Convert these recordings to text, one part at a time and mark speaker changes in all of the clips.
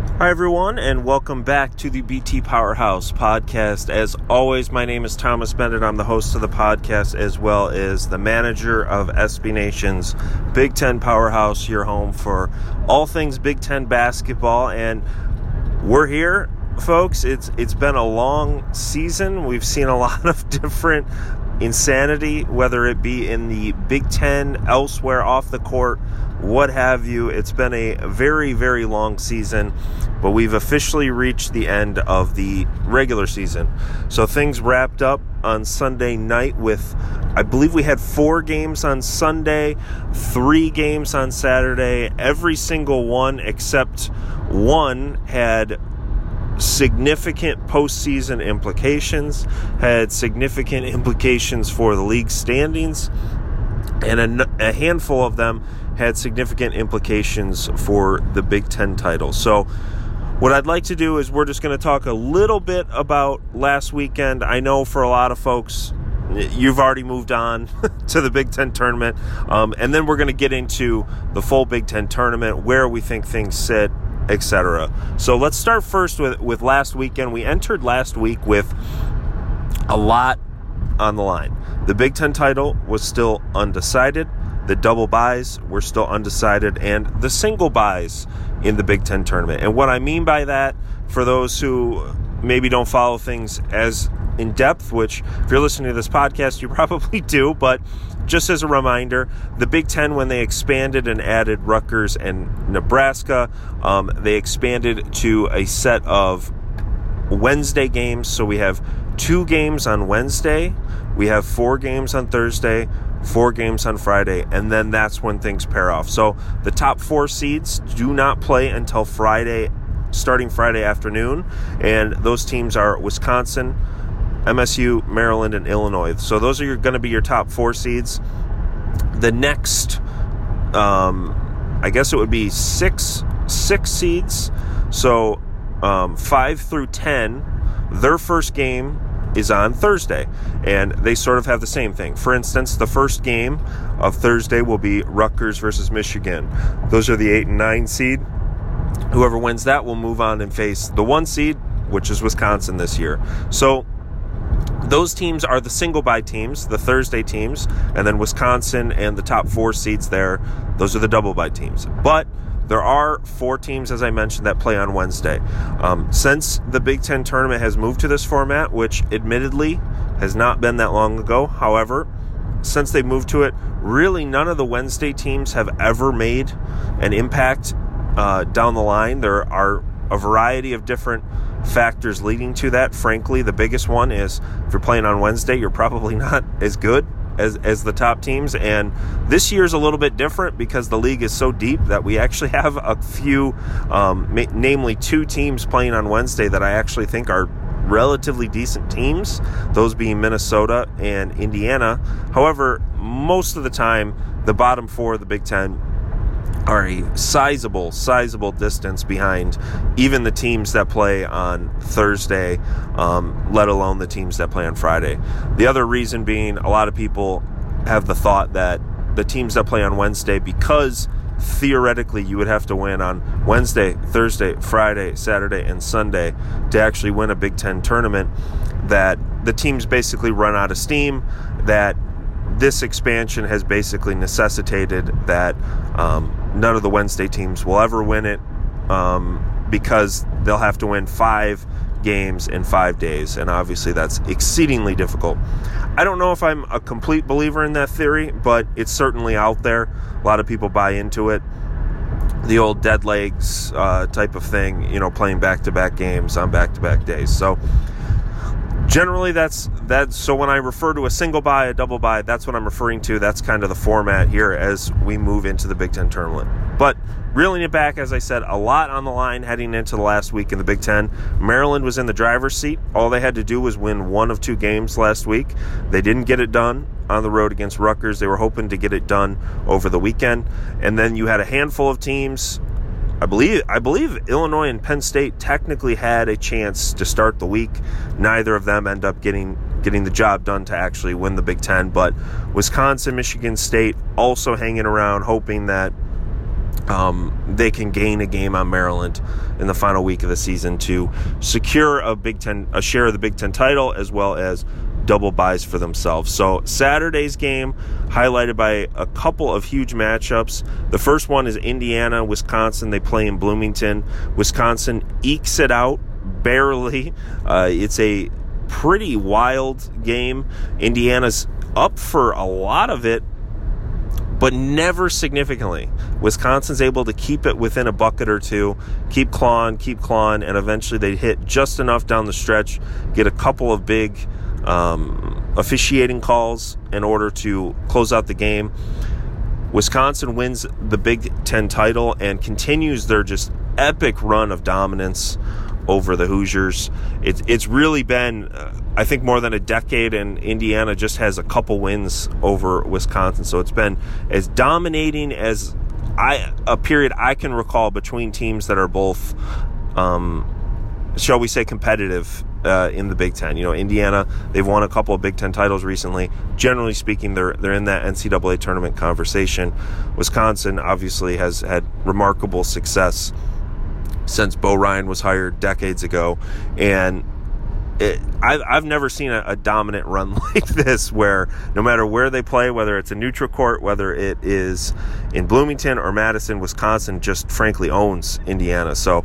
Speaker 1: Hi, everyone, and welcome back to the BT Powerhouse podcast. As always, my name is Thomas Bennett. I'm the host of the podcast as well as the manager of SB Nation's Big Ten Powerhouse, your home for all things Big Ten basketball. And we're here, folks. It's it's been a long season. We've seen a lot of different insanity, whether it be in the Big Ten, elsewhere off the court, what have you. It's been a very, very long season, but we've officially reached the end of the regular season. So things wrapped up on Sunday night with, I believe we had four games on Sunday, three games on Saturday. Every single one except one had significant postseason implications, had significant implications for the league standings, and a, a, handful of them had significant implications for the Big Ten title. So, what I'd like to do is we're just going to talk a little bit about last weekend. I know for a lot of folks, you've already moved on to the Big Ten tournament, um, and then we're going to get into the full Big Ten tournament, where we think things sit, etc. So let's start first with, with last weekend. We entered last week with a lot on the line. The Big Ten title was still undecided. The double byes were still undecided, and the single byes in the Big Ten tournament. And what I mean by that, for those who maybe don't follow things as in depth, which if you're listening to this podcast, you probably do, but just as a reminder, the Big Ten, when they expanded and added Rutgers and Nebraska, um, they expanded to a set of Wednesday games. So we have two games on Wednesday, we have four games on Thursday, four games on Friday, and then that's when things pair off. So the top four seeds do not play until Friday, starting Friday afternoon, and those teams are Wisconsin. MSU, Maryland, and Illinois. So those are going to be your top four seeds. The next, um, I guess it would be six six seeds. So um, five through ten, their first game is on Thursday, and they sort of have the same thing. For instance, the first game of Thursday will be Rutgers versus Michigan. Those are the eight and nine seed. Whoever wins that will move on and face the one seed, which is Wisconsin this year. So those teams are the single bye teams, the Thursday teams, and then Wisconsin and the top four seeds there, those are the double bye teams. But there are four teams, as I mentioned, that play on Wednesday. Um, since the Big Ten tournament has moved to this format, which admittedly has not been that long ago, however, since they moved to it, really none of the Wednesday teams have ever made an impact uh, down the line. There are a variety of different factors leading to that. Frankly, the biggest one is if you're playing on Wednesday, you're probably not as good as, as the top teams. And this year is a little bit different because the league is so deep that we actually have a few, um, ma- namely two teams playing on Wednesday that I actually think are relatively decent teams, those being Minnesota and Indiana. However, most of the time, the bottom four of the Big Ten are a sizable, sizable distance behind even the teams that play on Thursday, um, let alone the teams that play on Friday. The other reason being, a lot of people have the thought that the teams that play on Wednesday, because theoretically you would have to win on Wednesday, Thursday, Friday, Saturday, and Sunday to actually win a Big Ten tournament, that the teams basically run out of steam, that this expansion has basically necessitated that um, none of the Wednesday teams will ever win it um, because they'll have to win five games in five days, and obviously that's exceedingly difficult. I don't know if I'm a complete believer in that theory, but it's certainly out there. A lot of people buy into it. The old dead legs uh, type of thing, you know, playing back to back games on back to back days. So, generally that's that so when i refer to a single bye, a double bye, that's what i'm referring to that's kind of the format here as we move into the big ten tournament but reeling it back, as I said, a lot on the line heading into the last week in the Big Ten. Maryland was in the driver's seat. All they had to do was win one of two games last week. They didn't get it done on the road against Rutgers. They were hoping to get it done over the weekend. And then you had a handful of teams. I believe I believe Illinois and Penn State technically had a chance to start the week. Neither of them end up getting getting the job done to actually win the Big Ten. But Wisconsin, Michigan State also hanging around, hoping that um, they can gain a game on Maryland in the final week of the season to secure a Big Ten, a share of the Big Ten title, as well as double byes for themselves. So Saturday's game highlighted by a couple of huge matchups. The first one is Indiana, Wisconsin. They play in Bloomington. Wisconsin ekes it out barely. Uh, it's a pretty wild game. Indiana's up for a lot of it but never significantly. Wisconsin's able to keep it within a bucket or two, keep clawing, keep clawing, and eventually they hit just enough down the stretch, get a couple of big um, officiating calls in order to close out the game. Wisconsin wins the Big Ten title and continues their just epic run of dominance over the Hoosiers. It's it's really been, uh, I think, more than a decade, and Indiana just has a couple wins over Wisconsin. So it's been as dominating as I a period I can recall between teams that are both, um, shall we say, competitive uh, in the Big Ten. You know, Indiana, they've won a couple of Big Ten titles recently. Generally speaking, they're they're in that NCAA tournament conversation. Wisconsin obviously has had remarkable success since Bo Ryan was hired decades ago, and it, I've, I've never seen a, a, dominant run like this where no matter where they play, whether it's a neutral court, whether it is in Bloomington or Madison, Wisconsin just frankly owns Indiana. So,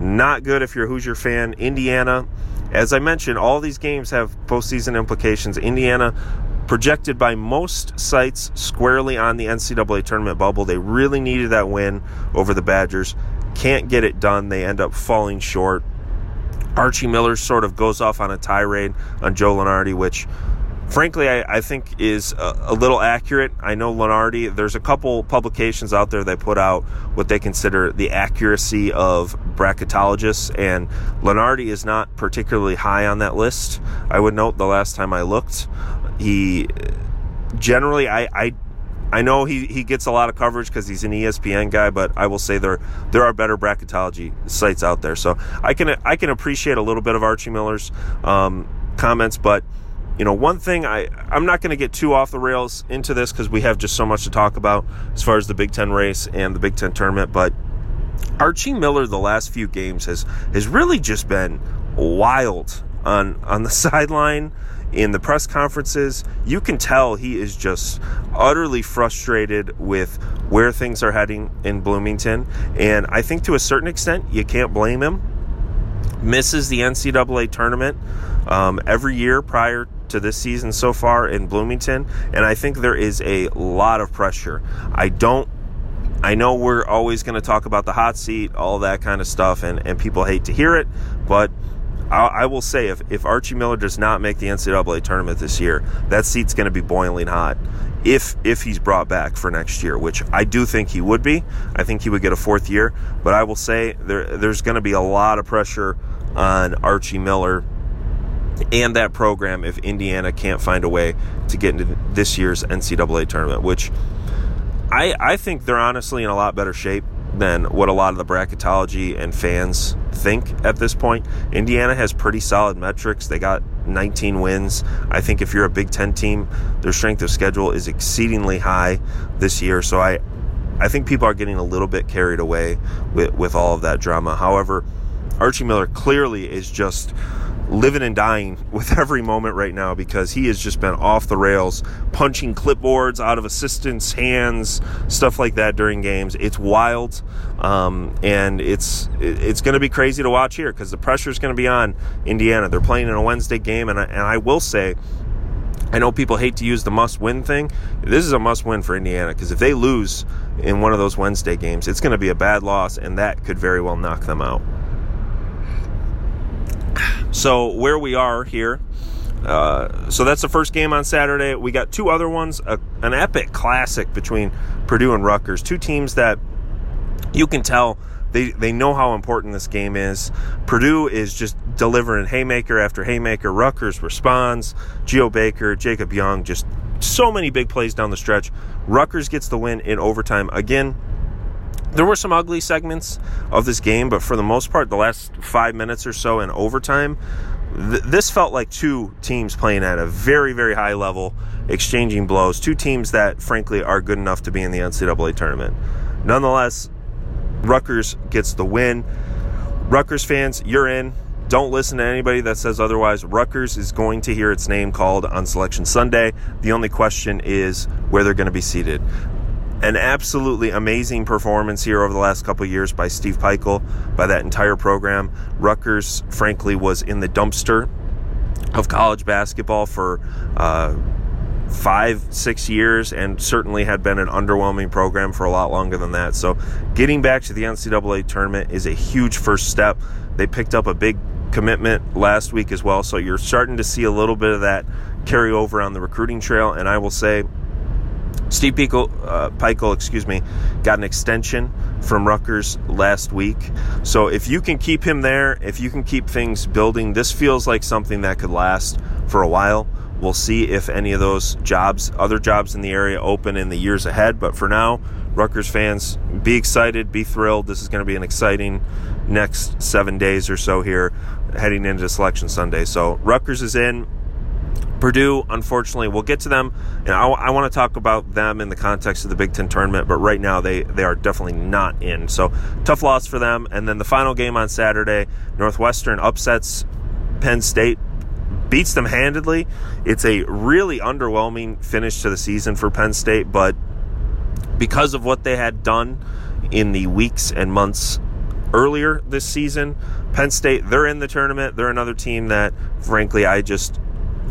Speaker 1: not good if you're a Hoosier fan. Indiana, as I mentioned, all these games have postseason implications. Indiana projected by most sites squarely on the NCAA tournament bubble. They really needed that win over the Badgers can't get it done. They end up falling short. Archie Miller sort of goes off on a tirade on Joe Lunardi, which frankly I, I think is a, a, little accurate. I know Lunardi, there's a couple publications out there that put out what they consider the accuracy of bracketologists, and Lunardi is not particularly high on that list. I would note the last time I looked, he generally I, I I know he, he gets a lot of coverage because he's an ESPN guy, but I will say there there are better bracketology sites out there. So I can I can appreciate a little bit of Archie Miller's um, comments, but you know one thing I I'm not going to get too off the rails into this because we have just so much to talk about as far as the Big Ten race and the Big Ten tournament, but Archie Miller the last few games has has really just been wild on on the sideline in the press conferences, you can tell he is just utterly frustrated with where things are heading in Bloomington. And I think to a certain extent, you can't blame him. Misses the NCAA tournament um, every year prior to this season so far in Bloomington. And I think there is a lot of pressure. I don't I know we're always going to talk about the hot seat, all that kind of stuff, and, and people hate to hear it, but I, will say if, if Archie Miller does not make the NCAA tournament this year, that seat's going to be boiling hot. If if he's brought back for next year, which I do think he would be, I think he would get a fourth year. But I will say there there's going to be a lot of pressure on Archie Miller and that program if Indiana can't find a way to get into this year's NCAA tournament, which I I think they're honestly in a lot better shape than what a lot of the bracketology and fans think at this point. Indiana has pretty solid metrics. They got 19 wins. I think if you're a Big Ten team, their strength of schedule is exceedingly high this year. So I, I think people are getting a little bit carried away with, with all of that drama. However, Archie Miller clearly is just living and dying with every moment right now because he has just been off the rails, punching clipboards out of assistants' hands, stuff like that during games. It's wild, um, and it's it's going to be crazy to watch here because the pressure is going to be on Indiana. They're playing in a Wednesday game, and I, and I will say. I know people hate to use the must win thing. This is a must win for Indiana because if they lose in one of those Wednesday games, it's going to be a bad loss, and that could very well knock them out. So where we are here. Uh, so that's the first game on Saturday. We got two other ones, a, an epic classic between Purdue and Rutgers, two teams that you can tell they, they know how important this game is. Purdue is just delivering haymaker after haymaker. Rutgers responds. Geo Baker, Jacob Young, just so many big plays down the stretch. Rutgers gets the win in overtime. Again, there were some ugly segments of this game, but for the most part, the last five minutes or so in overtime, th- this felt like two teams playing at a very, very high level, exchanging blows. Two teams that, frankly, are good enough to be in the NCAA tournament. Nonetheless, Rutgers gets the win. Rutgers fans, you're in. Don't listen to anybody that says otherwise. Rutgers is going to hear its name called on Selection Sunday. The only question is where they're going to be seated. An absolutely amazing performance here over the last couple years by Steve Pikiell, by that entire program. Rutgers, frankly, was in the dumpster of college basketball for uh, five, six years, and certainly had been an underwhelming program for a lot longer than that. So, getting back to the NCAA tournament is a huge first step. They picked up a big commitment last week as well, so you're starting to see a little bit of that carry over on the recruiting trail. And I will say, Steve Pikiell, uh, excuse me, got an extension from Rutgers last week. So if you can keep him there, if you can keep things building, this feels like something that could last for a while. We'll see if any of those jobs, other jobs in the area, open in the years ahead. But for now, Rutgers fans, be excited, be thrilled. This is going to be an exciting next seven days or so here heading into Selection Sunday. So Rutgers is in. Purdue, unfortunately, we'll get to them, and I, I want to talk about them in the context of the Big Ten tournament. But right now, they they are definitely not in. So tough loss for them. And then the final game on Saturday, Northwestern upsets Penn State beats them handedly. It's a really underwhelming finish to the season for Penn State, but because of what they had done in the weeks and months earlier this season, Penn State, they're in the tournament. They're another team that, frankly, I just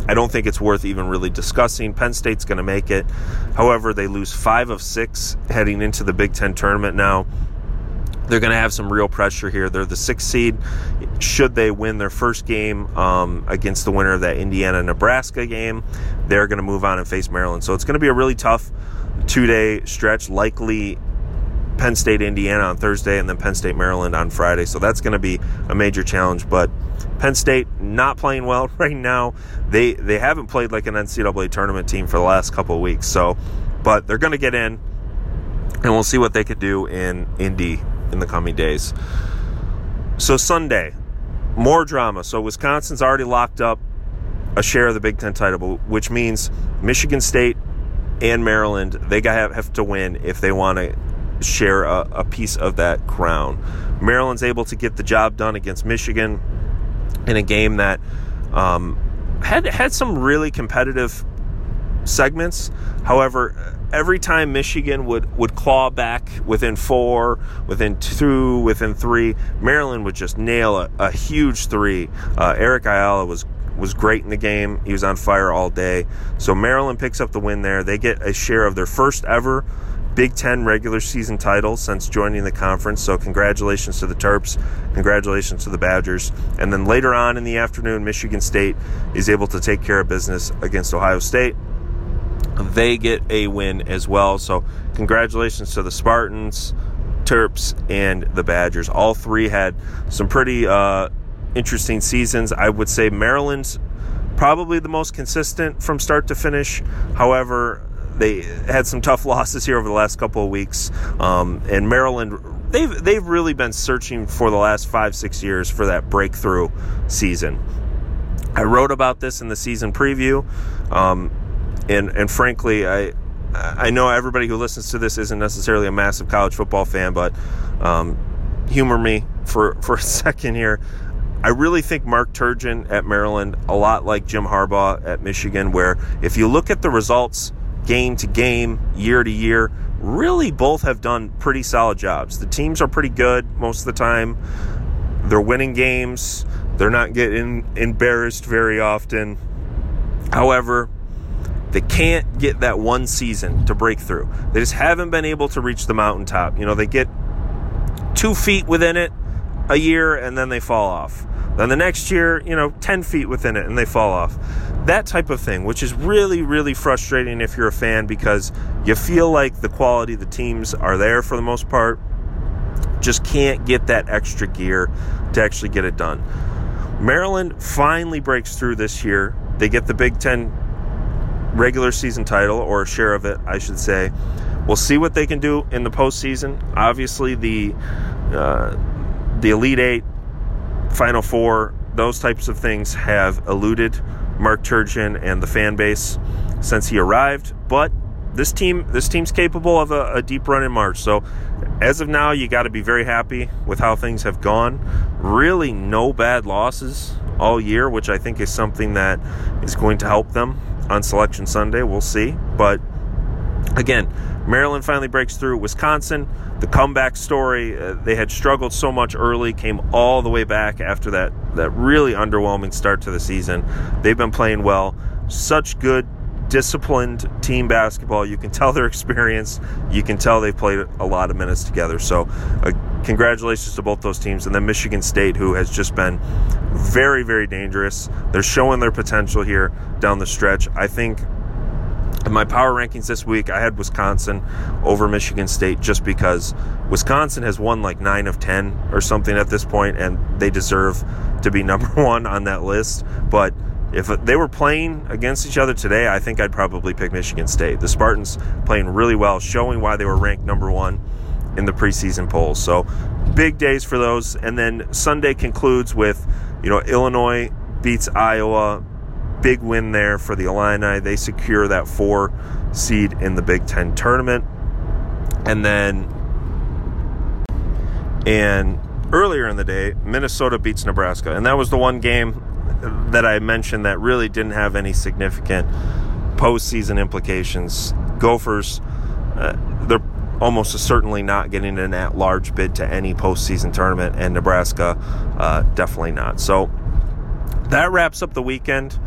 Speaker 1: I don't think it's worth even really discussing. Penn State's going to make it. However, they lose five of six heading into the Big Ten tournament now they're going to have some real pressure here. They're the sixth seed. Should they win their first game um, against the winner of that Indiana Nebraska game, they're going to move on and face Maryland. So it's going to be a really tough two day stretch, likely Penn State Indiana on Thursday and then Penn State Maryland on Friday. So that's going to be a major challenge. But Penn State not playing well right now. They they haven't played like an NCAA tournament team for the last couple of weeks. So, but they're going to get in, and we'll see what they could do in Indy in the coming days. So, Sunday, more drama. So, Wisconsin's already locked up a share of the Big Ten title, which means Michigan State and Maryland, they have, have to win if they want to share a, a piece of that crown. Maryland's able to get the job done against Michigan in a game that um, had had some really competitive segments. However, every time Michigan would, would claw back within four, within two, within three, Maryland would just nail a, a huge three. Uh, Eric Ayala was was great in the game. He was on fire all day. So Maryland picks up the win there. They get a share of their first ever Big Ten regular season title since joining the conference. So congratulations to the Terps. Congratulations to the Badgers. And then later on in the afternoon, Michigan State is able to take care of business against Ohio State they get a win as well. So, congratulations to the Spartans, Terps, and the Badgers. All three had some pretty uh, interesting seasons. I would say Maryland's probably the most consistent from start to finish. However, they had some tough losses here over the last couple of weeks, um, and Maryland. They've, they've really been searching for the last five, six years for that breakthrough season. I wrote about this in the season preview. Um, and and frankly, I I know everybody who listens to this isn't necessarily a massive college football fan, but um, humor me for for a second here. I really think Mark Turgeon at Maryland, a lot like Jim Harbaugh at Michigan, where if you look at the results game to game, year to year, really both have done pretty solid jobs. The teams are pretty good most of the time. They're winning games. They're not getting embarrassed very often. However, they can't get that one season to break through. They just haven't been able to reach the mountaintop. You know, they get two feet within it a year and then they fall off. Then the next year, you know, 10 feet within it and they fall off. That type of thing, which is really, really frustrating if you're a fan because you feel like the quality the teams are there for the most part. just can't get that extra gear to actually get it done. Maryland finally breaks through this year. They get the Big Ten regular season title, or a share of it, I should say. We'll see what they can do in the postseason. Obviously, the uh, the Elite Eight, Final Four, those types of things have eluded Mark Turgeon and the fan base since he arrived. But this team, this team's capable of a, a deep run in March. So, as of now, you got to be very happy with how things have gone. Really, no bad losses all year, which I think is something that is going to help them on Selection Sunday. We'll see, but again, Maryland finally breaks through. Wisconsin, the comeback story. Uh, they had struggled so much early, came all the way back after that that really underwhelming start to the season. They've been playing well. Such good disciplined team basketball. You can tell they're experienced. You can tell they've played a lot of minutes together. So, uh, congratulations to both those teams. And then Michigan State, who has just been very, very dangerous. They're showing their potential here down the stretch. I think in my power rankings this week, I had Wisconsin over Michigan State just because Wisconsin has won like 9 of 10 or something at this point, and they deserve to be number one on that list. But if they were playing against each other today, I think I'd probably pick Michigan State. The Spartans playing really well, showing why they were ranked number one in the preseason polls. So big days for those. And then Sunday concludes with, you know, Illinois beats Iowa big win there for the Illini. They secure that four seed in the Big Ten tournament. And then, and earlier in the day, Minnesota beats Nebraska. And that was the one game that I mentioned that really didn't have any significant postseason implications. Gophers, uh, they're almost certainly not getting an at large bid to any postseason tournament, and Nebraska, uh, definitely not. So that wraps up the weekend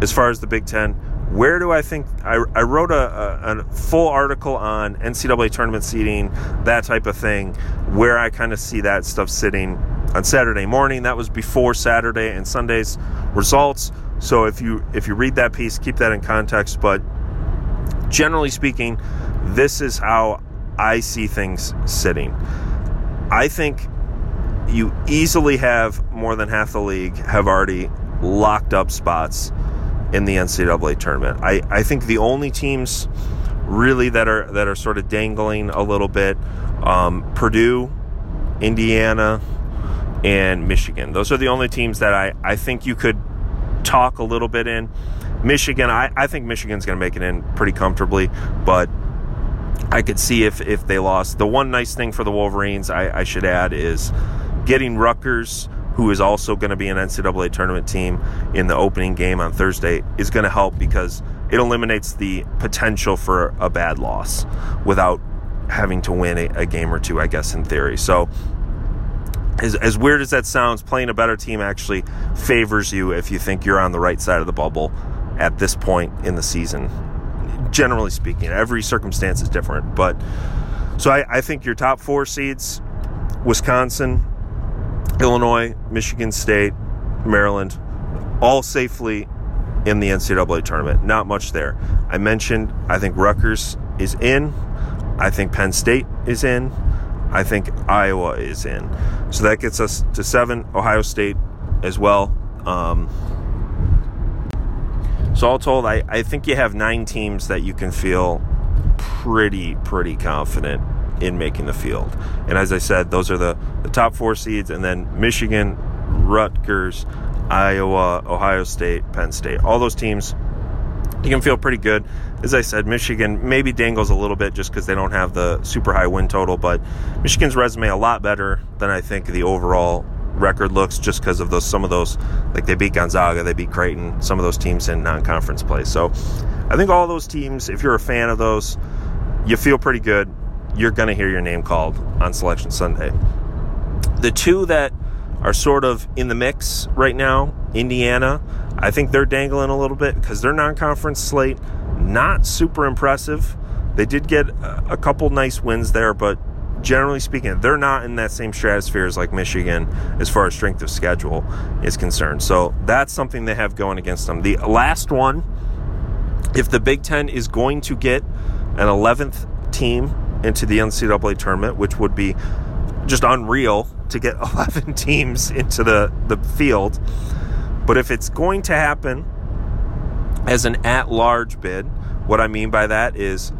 Speaker 1: as far as the Big Ten. Where do I think I, I wrote a, a, a, full article on NCAA tournament seating, that type of thing, where I kind of see that stuff sitting on Saturday morning. That was before Saturday and Sunday's results. So if you if you read that piece, keep that in context. But generally speaking, this is how I see things sitting. I think you easily have more than half the league have already locked up spots in the NCAA tournament. I, I think the only teams really that are that are sort of dangling a little bit, um, Purdue, Indiana, and Michigan. Those are the only teams that I, I think you could talk a little bit in. Michigan, I, I think Michigan's going to make it in pretty comfortably, but I could see if, if they lost. The one nice thing for the Wolverines, I, I should add, is getting Rutgers who is also going to be an NCAA tournament team in the opening game on Thursday, is going to help because it eliminates the potential for a bad loss without having to win a, a game or two, I guess, in theory. So, as, as weird as that sounds, playing a better team actually favors you if you think you're on the right side of the bubble at this point in the season. Generally speaking, every circumstance is different. But so I, I think your top four seeds Wisconsin, Illinois, Michigan State, Maryland, all safely in the NCAA tournament. Not much there. I mentioned, I think Rutgers is in. I think Penn State is in. I think Iowa is in. So that gets us to seven. Ohio State as well. Um, so all told, I, I think you have nine teams that you can feel pretty, pretty confident in making the field. And as I said, those are the, the top four seeds, and then Michigan, Rutgers, Iowa, Ohio State, Penn State. All those teams, you can feel pretty good. As I said, Michigan maybe dangles a little bit just because they don't have the super high win total, but Michigan's resume a lot better than I think the overall record looks just because of those some of those like they beat Gonzaga, they beat Creighton, some of those teams in non-conference play. So I think all those teams, if you're a fan of those, you feel pretty good you're going to hear your name called on Selection Sunday. The two that are sort of in the mix right now, Indiana, I think they're dangling a little bit because their non conference slate, not super impressive. They did get a couple nice wins there, but generally speaking, they're not in that same stratosphere as like Michigan as far as strength of schedule is concerned. So that's something they have going against them. The last one, if the Big Ten is going to get an 11th team into the NCAA tournament, which would be just unreal to get 11 teams into the, the field. But if it's going to happen as an at large bid, what I mean by that is,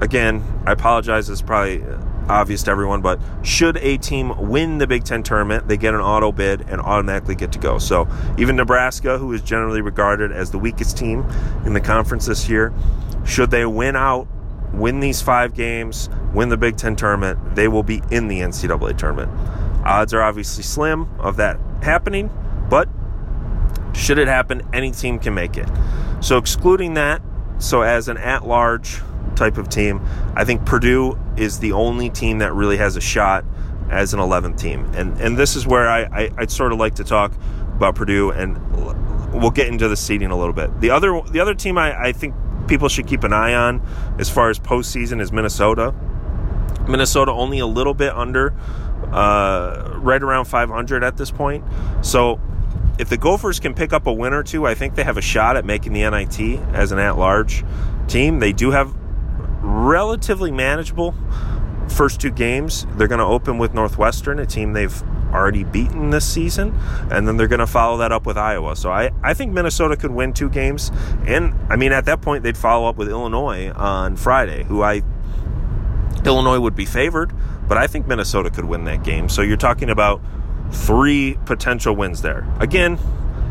Speaker 1: again, I apologize, it's probably obvious to everyone, but should a team win the Big Ten tournament, they get an auto bid and automatically get to go. So even Nebraska, who is generally regarded as the weakest team in the conference this year, should they win out, win these five games, win the Big Ten tournament, they will be in the NCAA tournament. Odds are obviously slim of that happening, but should it happen, any team can make it. So excluding that, so as an at large type of team. I think Purdue is the only team that really has a shot as an 11th team. And and this is where I, I would sort of like to talk about Purdue, and we'll get into the seeding a little bit. The other the other team I, I think people should keep an eye on as far as postseason is Minnesota. Minnesota only a little bit under, uh, right around 500 at this point. So if the Gophers can pick up a win or two, I think they have a shot at making the NIT as an at-large team. They do have relatively manageable first two games. They're going to open with Northwestern, a team they've already beaten this season, and then they're going to follow that up with Iowa. So I, I think Minnesota could win two games. And I mean, at that point, they'd follow up with Illinois on Friday, who I Illinois would be favored, but I think Minnesota could win that game. So you're talking about three potential wins there. Again,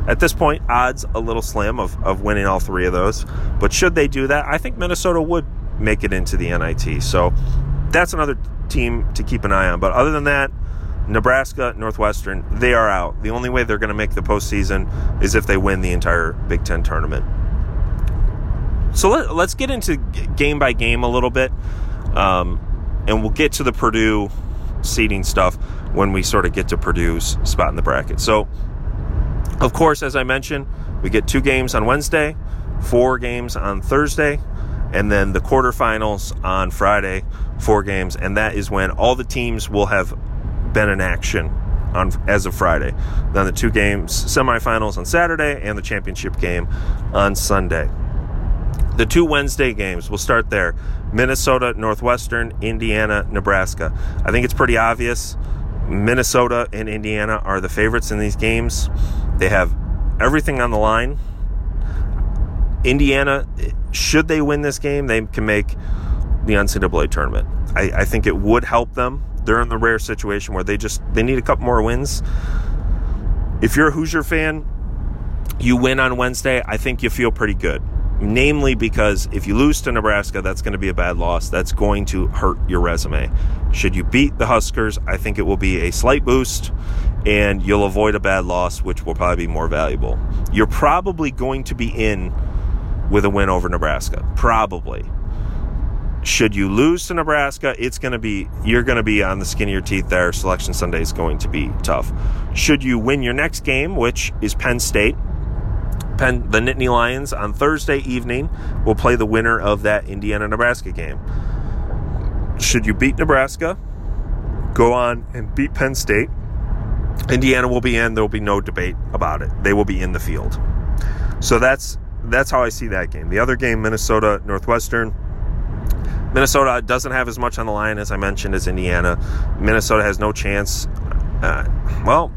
Speaker 1: at this point, odds a little slim of, of winning all three of those. But should they do that, I think Minnesota would make it into the NIT. So that's another team to keep an eye on. But other than that, Nebraska, Northwestern, they are out. The only way they're going to make the postseason is if they win the entire Big Ten tournament. So let, us get into game by game a little bit, um, and we'll get to the Purdue seeding stuff when we sort of get to Purdue's spot in the bracket. So, of course, as I mentioned, we get two games on Wednesday, four games on Thursday, and then the quarterfinals on Friday, four games, and that is when all the teams will have been in action on as of Friday. Then the two games, semifinals on Saturday, and the championship game on Sunday. The two Wednesday games, we'll start there. Minnesota, Northwestern, Indiana, Nebraska. I think it's pretty obvious. Minnesota and Indiana are the favorites in these games. They have everything on the line. Indiana, should they win this game, they can make the NCAA tournament. I, I think it would help them. They're in the rare situation where they just they need a couple more wins. If you're a Hoosier fan, you win on Wednesday, I think you feel pretty good. Namely, because if you lose to Nebraska, that's going to be a bad loss. That's going to hurt your resume. Should you beat the Huskers, I think it will be a slight boost and you'll avoid a bad loss, which will probably be more valuable. You're probably going to be in with a win over Nebraska. Probably. Should you lose to Nebraska, it's going to be you're going to be on the skin of your teeth there. Selection Sunday is going to be tough. Should you win your next game, which is Penn State, Penn, the Nittany Lions on Thursday evening will play the winner of that Indiana Nebraska game. Should you beat Nebraska, go on and beat Penn State, Indiana will be in. There will be no debate about it. They will be in the field. So that's that's how I see that game. The other game, Minnesota Northwestern. Minnesota doesn't have as much on the line as I mentioned as Indiana. Minnesota has no chance. Uh, well,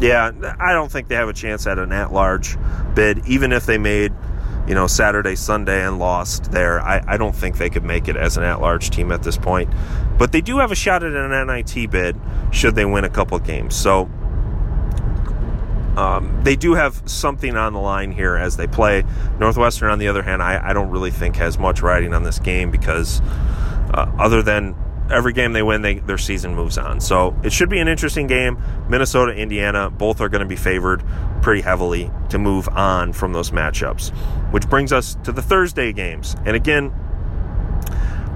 Speaker 1: yeah, I don't think they have a chance at an at-large bid, even if they made, you know, Saturday, Sunday and lost there. I, I don't think they could make it as an at-large team at this point. But they do have a shot at an NIT bid should they win a couple games. So um, they do have something on the line here as they play. Northwestern, on the other hand, I, I don't really think has much riding on this game because uh, other than every game they win, they, their season moves on. So it should be an interesting game. Minnesota, Indiana, both are going to be favored pretty heavily to move on from those matchups. Which brings us to the Thursday games. And again,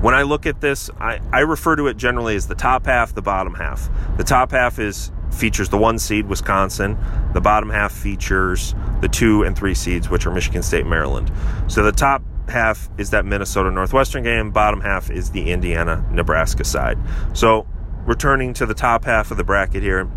Speaker 1: when I look at this, I, I refer to it generally as the top half, the bottom half. The top half is features the one seed Wisconsin. The bottom half features the two and three seeds, which are Michigan State, Maryland. So the top half is that Minnesota Northwestern game. Bottom half is the Indiana Nebraska side. So returning to the top half of the bracket here.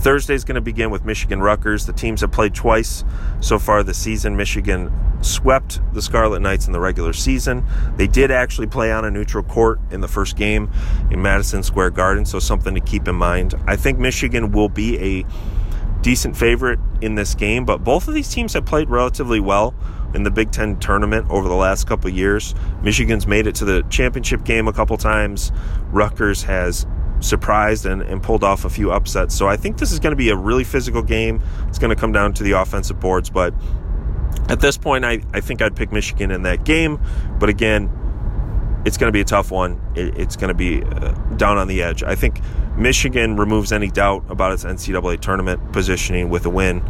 Speaker 1: Thursday is going to begin with Michigan Rutgers. The teams have played twice so far this season. Michigan swept the Scarlet Knights in the regular season. They did actually play on a neutral court in the first game in Madison Square Garden, so something to keep in mind. I think Michigan will be a decent favorite in this game, but both of these teams have played relatively well in the Big Ten tournament over the last couple years. Michigan's made it to the championship game a couple times. Rutgers has surprised and, and pulled off a few upsets. So I think this is going to be a really physical game. It's going to come down to the offensive boards, but at this point, I, I think I'd pick Michigan in that game. But again, it's going to be a tough one. It, it's going to be uh, down on the edge. I think Michigan removes any doubt about its NCAA tournament positioning with a win.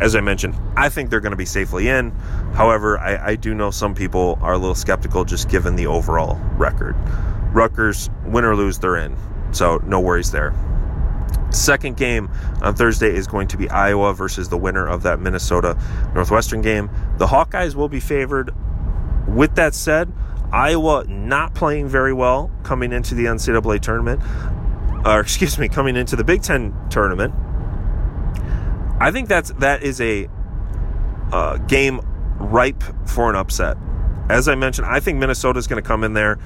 Speaker 1: As I mentioned, I think they're going to be safely in. However, I, I do know some people are a little skeptical just given the overall record. Rutgers, win or lose, they're in. So no worries there. Second game on Thursday is going to be Iowa versus the winner of that Minnesota Northwestern game. The Hawkeyes will be favored. With that said, Iowa not playing very well coming into the NCAA tournament, or excuse me, coming into the Big Ten tournament. I think that's that is a uh, game ripe for an upset. As I mentioned, I think Minnesota is going to come in there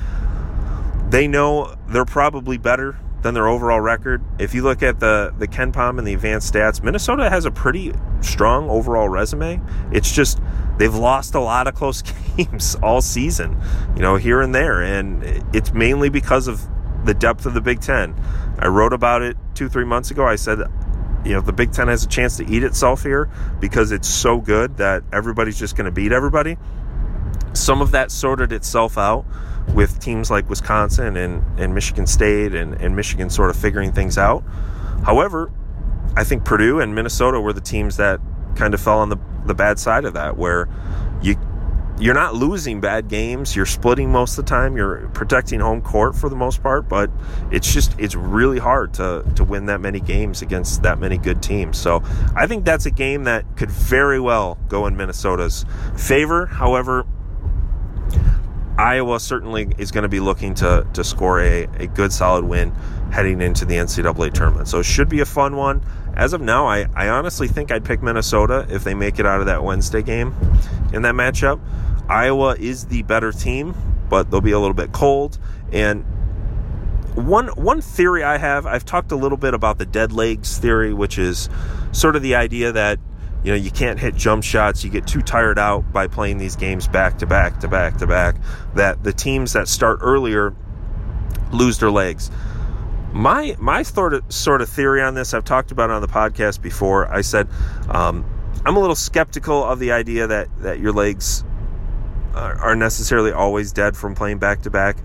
Speaker 1: they know they're probably better than their overall record. If you look at the the KenPom and the advanced stats, Minnesota has a pretty strong overall resume. It's just they've lost a lot of close games all season, you know, here and there, and it's mainly because of the depth of the Big Ten. I wrote about it two three months ago. I said. You know, the Big Ten has a chance to eat itself here because it's so good that everybody's just going to beat everybody. Some of that sorted itself out with teams like Wisconsin and, and Michigan State and, and Michigan sort of figuring things out. However, I think Purdue and Minnesota were the teams that kind of fell on the, the bad side of that, where you you're not losing bad games. You're splitting most of the time. You're protecting home court for the most part, but it's just it's really hard to to win that many games against that many good teams. So I think that's a game that could very well go in Minnesota's favor. However, Iowa certainly is going to be looking to, to score a, a good solid win heading into the NCAA tournament. So it should be a fun one. As of now, I, I honestly think I'd pick Minnesota if they make it out of that Wednesday game in that matchup. Iowa is the better team, but they'll be a little bit cold. And one one theory I have, I've talked a little bit about the dead legs theory, which is sort of the idea that you know, you can't hit jump shots. You get too tired out by playing these games back to back to back to back. That the teams that start earlier lose their legs. My my sort of sort of theory on this, I've talked about on the podcast before. I said um, I'm a little skeptical of the idea that that your legs are, are necessarily always dead from playing back to back.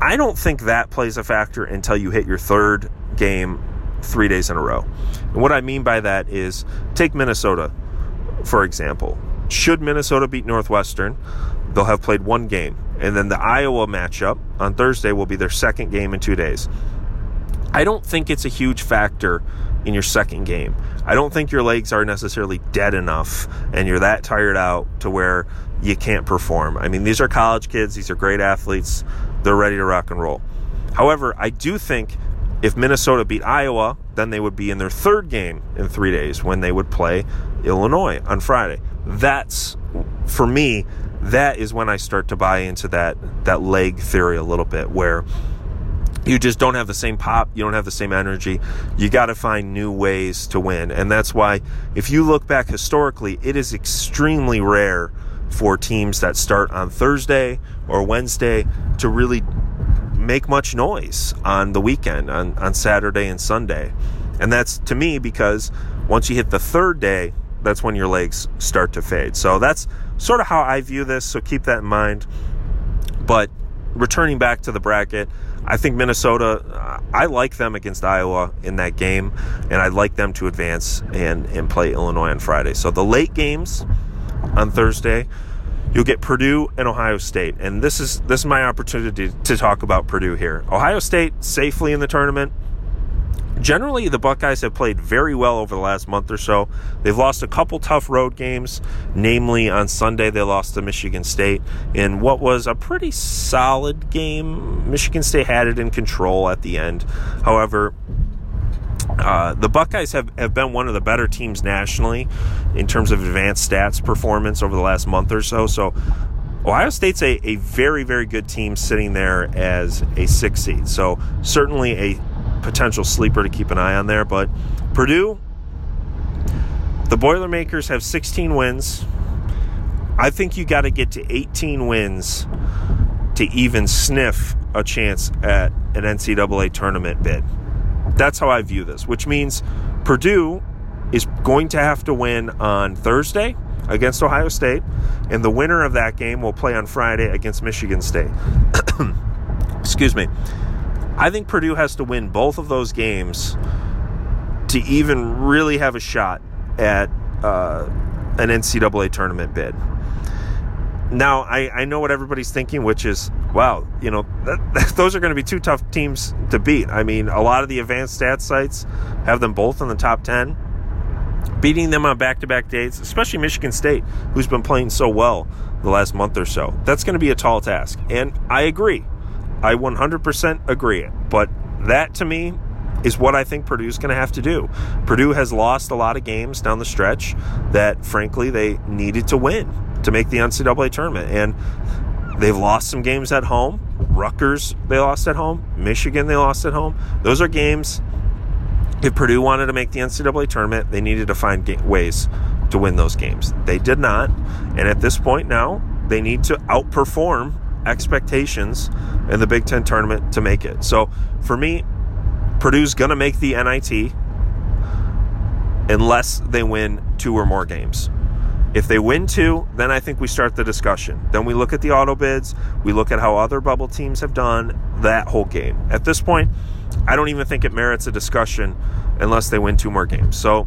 Speaker 1: I don't think that plays a factor until you hit your third game three days in a row. And what I mean by that is take Minnesota, for example. Should Minnesota beat Northwestern, they'll have played one game. And then the Iowa matchup on Thursday will be their second game in two days. I don't think it's a huge factor in your second game. I don't think your legs are necessarily dead enough and you're that tired out to where you can't perform. I mean, these are college kids, these are great athletes, they're ready to rock and roll. However, I do think if Minnesota beat Iowa, then they would be in their third game in three days when they would play Illinois on Friday. That's, for me, that is when I start to buy into that, that leg theory a little bit, where you just don't have the same pop, you don't have the same energy. You got to find new ways to win. And that's why, if you look back historically, it is extremely rare for teams that start on Thursday or Wednesday to really make much noise on the weekend, on, on Saturday and Sunday. And that's to me because once you hit the third day, that's when your legs start to fade. So that's sort of how I view this. So keep that in mind. But returning back to the bracket, I think Minnesota, uh, I like them against Iowa in that game, and I'd like them to advance and, and play Illinois on Friday. So the late games on Thursday, You'll get Purdue and Ohio State, and this is this is my opportunity to talk about Purdue here. Ohio State safely in the tournament. Generally, the Buckeyes have played very well over the last month or so. They've lost a couple tough road games, namely on Sunday they lost to Michigan State in what was a pretty solid game. Michigan State had it in control at the end. However, Uh, the Buckeyes have, have been one of the better teams nationally in terms of advanced stats performance over the last month or so. So Ohio State's a, a very, very good team sitting there as a six seed. So certainly a potential sleeper to keep an eye on there. But Purdue, the Boilermakers have 16 wins. I think you got to get to 18 wins to even sniff a chance at an NCAA tournament bid. That's how I view this, which means Purdue is going to have to win on Thursday against Ohio State, and the winner of that game will play on Friday against Michigan State. Excuse me. I think Purdue has to win both of those games to even really have a shot at uh, an NCAA tournament bid. Now, I, I know what everybody's thinking, which is, wow, you know, that, those are going to be two tough teams to beat. I mean, a lot of the advanced stats sites have them both in the top 10. Beating them on back to back dates, especially Michigan State, who's been playing so well the last month or so, that's going to be a tall task. And I agree. I 100% agree. But that to me is what I think Purdue's going to have to do. Purdue has lost a lot of games down the stretch that, frankly, they needed to win to make the NCAA tournament. And they've lost some games at home. Rutgers, they lost at home. Michigan, they lost at home. Those are games. If Purdue wanted to make the NCAA tournament, they needed to find ways to win those games. They did not. And at this point now, they need to outperform expectations in the Big Ten tournament to make it. So for me, Purdue's going to make the NIT unless they win two or more games. If they win two, then I think we start the discussion. Then we look at the auto bids, we look at how other bubble teams have done that whole game. At this point, I don't even think it merits a discussion unless they win two more games. So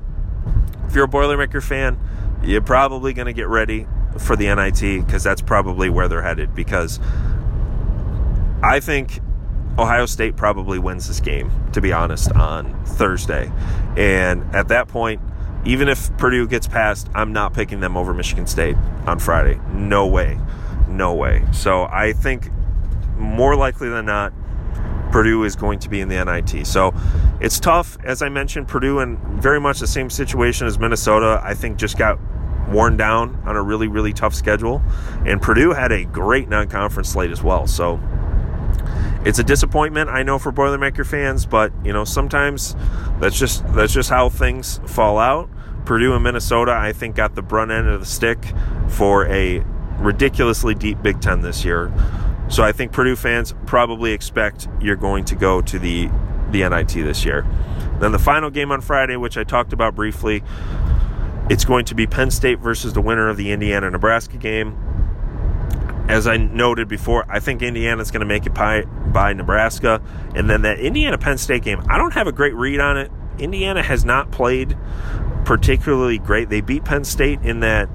Speaker 1: if you're a Boilermaker fan, you're probably going to get ready for the NIT because that's probably where they're headed. Because I think Ohio State probably wins this game, to be honest, on Thursday. And at that point, even if Purdue gets past, I'm not picking them over Michigan State on Friday. No way. No way. So I think more likely than not, Purdue is going to be in the NIT. So it's tough. As I mentioned, Purdue in very much the same situation as Minnesota, I think just got worn down on a really, really tough schedule. And Purdue had a great non conference slate as well. So it's a disappointment, I know, for Boilermaker fans, but you know, sometimes that's just that's just how things fall out. Purdue and Minnesota, I think, got the brunt end of the stick for a ridiculously deep Big Ten this year. So I think Purdue fans probably expect you're going to go to the the NIT this year. Then the final game on Friday, which I talked about briefly, it's going to be Penn State versus the winner of the Indiana Nebraska game. As I noted before, I think Indiana's going to make it by, by Nebraska. And then that Indiana Penn State game, I don't have a great read on it. Indiana has not played particularly great. They beat Penn State in that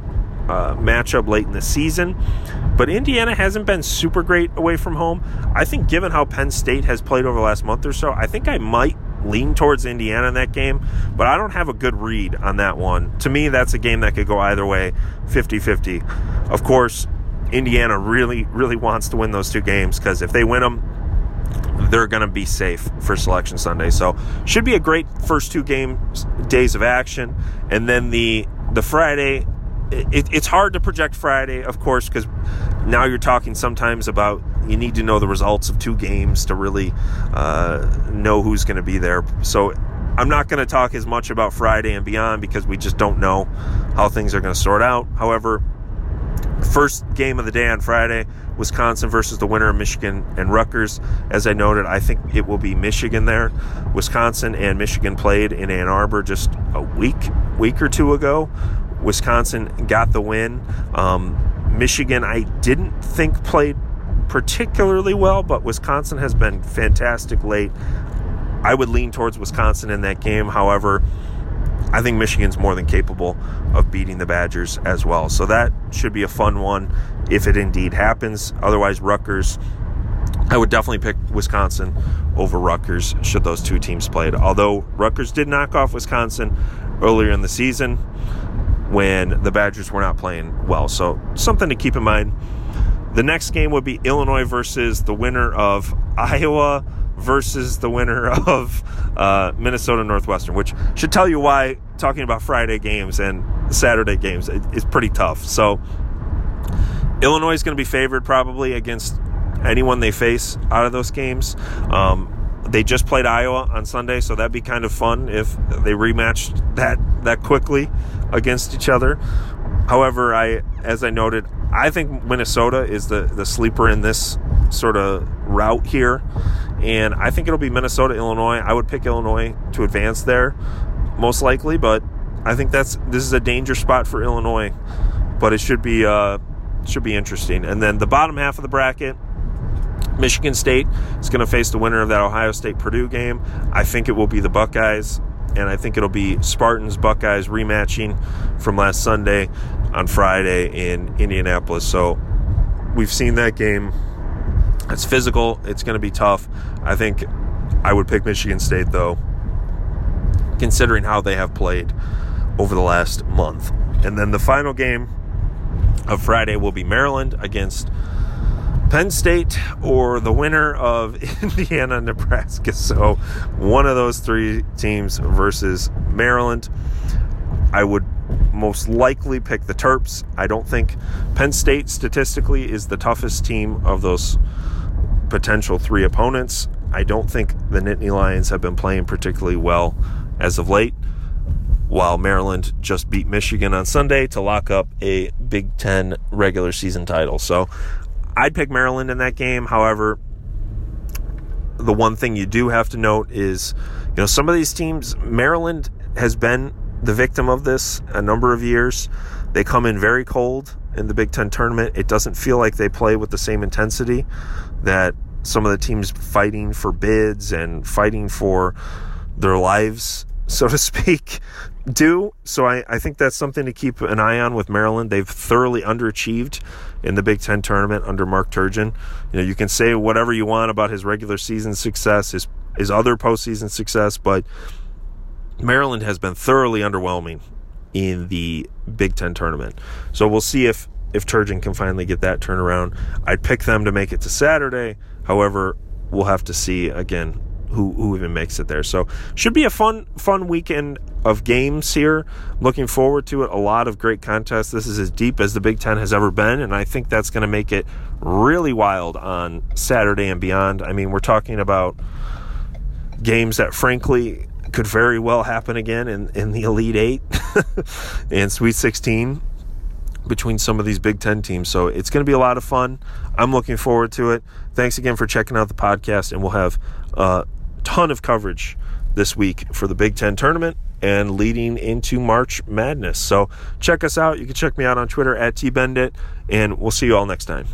Speaker 1: uh, matchup late in the season, but Indiana hasn't been super great away from home. I think, given how Penn State has played over the last month or so, I think I might lean towards Indiana in that game, but I don't have a good read on that one. To me, that's a game that could go either way 50 50. Of course, Indiana really, really wants to win those two games because if they win them, they're going to be safe for Selection Sunday. So should be a great first two games days of action, and then the the Friday. It, it's hard to project Friday, of course, because now you're talking sometimes about you need to know the results of two games to really uh, know who's going to be there. So I'm not going to talk as much about Friday and beyond because we just don't know how things are going to sort out. However, first game of the day on Friday Wisconsin versus the winner of Michigan and Rutgers. As I noted, I think it will be Michigan there. Wisconsin and Michigan played in Ann Arbor just a week, week or two ago. Wisconsin got the win. Um, Michigan, I didn't think played particularly well, but Wisconsin has been fantastic late. I would lean towards Wisconsin in that game. However, I think Michigan's more than capable of beating the Badgers as well. So that should be a fun one if it indeed happens. Otherwise, Rutgers, I would definitely pick Wisconsin over Rutgers should those two teams play. it. Although Rutgers did knock off Wisconsin earlier in the season when the Badgers were not playing well. So something to keep in mind. The next game would be Illinois versus the winner of Iowa versus the winner of uh, Minnesota Northwestern, which should tell you why talking about Friday games and Saturday games is pretty tough. So Illinois is going to be favored probably against anyone they face out of those games. Um, they just played Iowa on Sunday, so that'd be kind of fun if they rematched that that quickly against each other. However, I as I noted, I think Minnesota is the the sleeper in this sort of route here, and I think it'll be Minnesota Illinois. I would pick Illinois to advance there, most likely, but I think that's this is a danger spot for Illinois, but it should be uh, should be interesting. And then the bottom half of the bracket. Michigan State is going to face the winner of that Ohio State Purdue game. I think it will be the Buckeyes, and I think it'll be Spartans Buckeyes rematching from last Sunday on Friday in Indianapolis. So we've seen that game. It's physical, it's going to be tough. I think I would pick Michigan State, though, considering how they have played over the last month. And then the final game of Friday will be Maryland against Penn State or the winner of Indiana, Nebraska. So one of those three teams versus Maryland. I would most likely pick the Terps. I don't think Penn State statistically is the toughest team of those potential three opponents. I don't think the Nittany Lions have been playing particularly well as of late, while Maryland just beat Michigan on Sunday to lock up a Big Ten regular season title. So I'd pick Maryland in that game. However, the one thing you do have to note is, you know, some of these teams, Maryland has been the victim of this a number of years. They come in very cold in the Big Ten tournament. It doesn't feel like they play with the same intensity that some of the teams fighting for bids and fighting for their lives, so to speak, do. So I, I think that's something to keep an eye on with Maryland. They've thoroughly underachieved in the Big Ten tournament under Mark Turgeon. You know, you can say whatever you want about his regular season success, his his other postseason success, but Maryland has been thoroughly underwhelming in the Big Ten tournament. So we'll see if if Turgeon can finally get that turnaround. I'd pick them to make it to Saturday. However, we'll have to see again who who even makes it there. So should be a fun fun weekend of games here. Looking forward to it. A lot of great contests. This is as deep as the Big Ten has ever been, and I think that's going to make it really wild on Saturday and beyond. I mean, we're talking about games that frankly could very well happen again in, in the Elite Eight and Sweet 16 between some of these Big Ten teams. So it's going to be a lot of fun. I'm looking forward to it. Thanks again for checking out the podcast, and we'll have a ton of coverage this week for the Big Ten tournament and leading into March Madness. So check us out. You can check me out on Twitter at tbendit, and we'll see you all next time.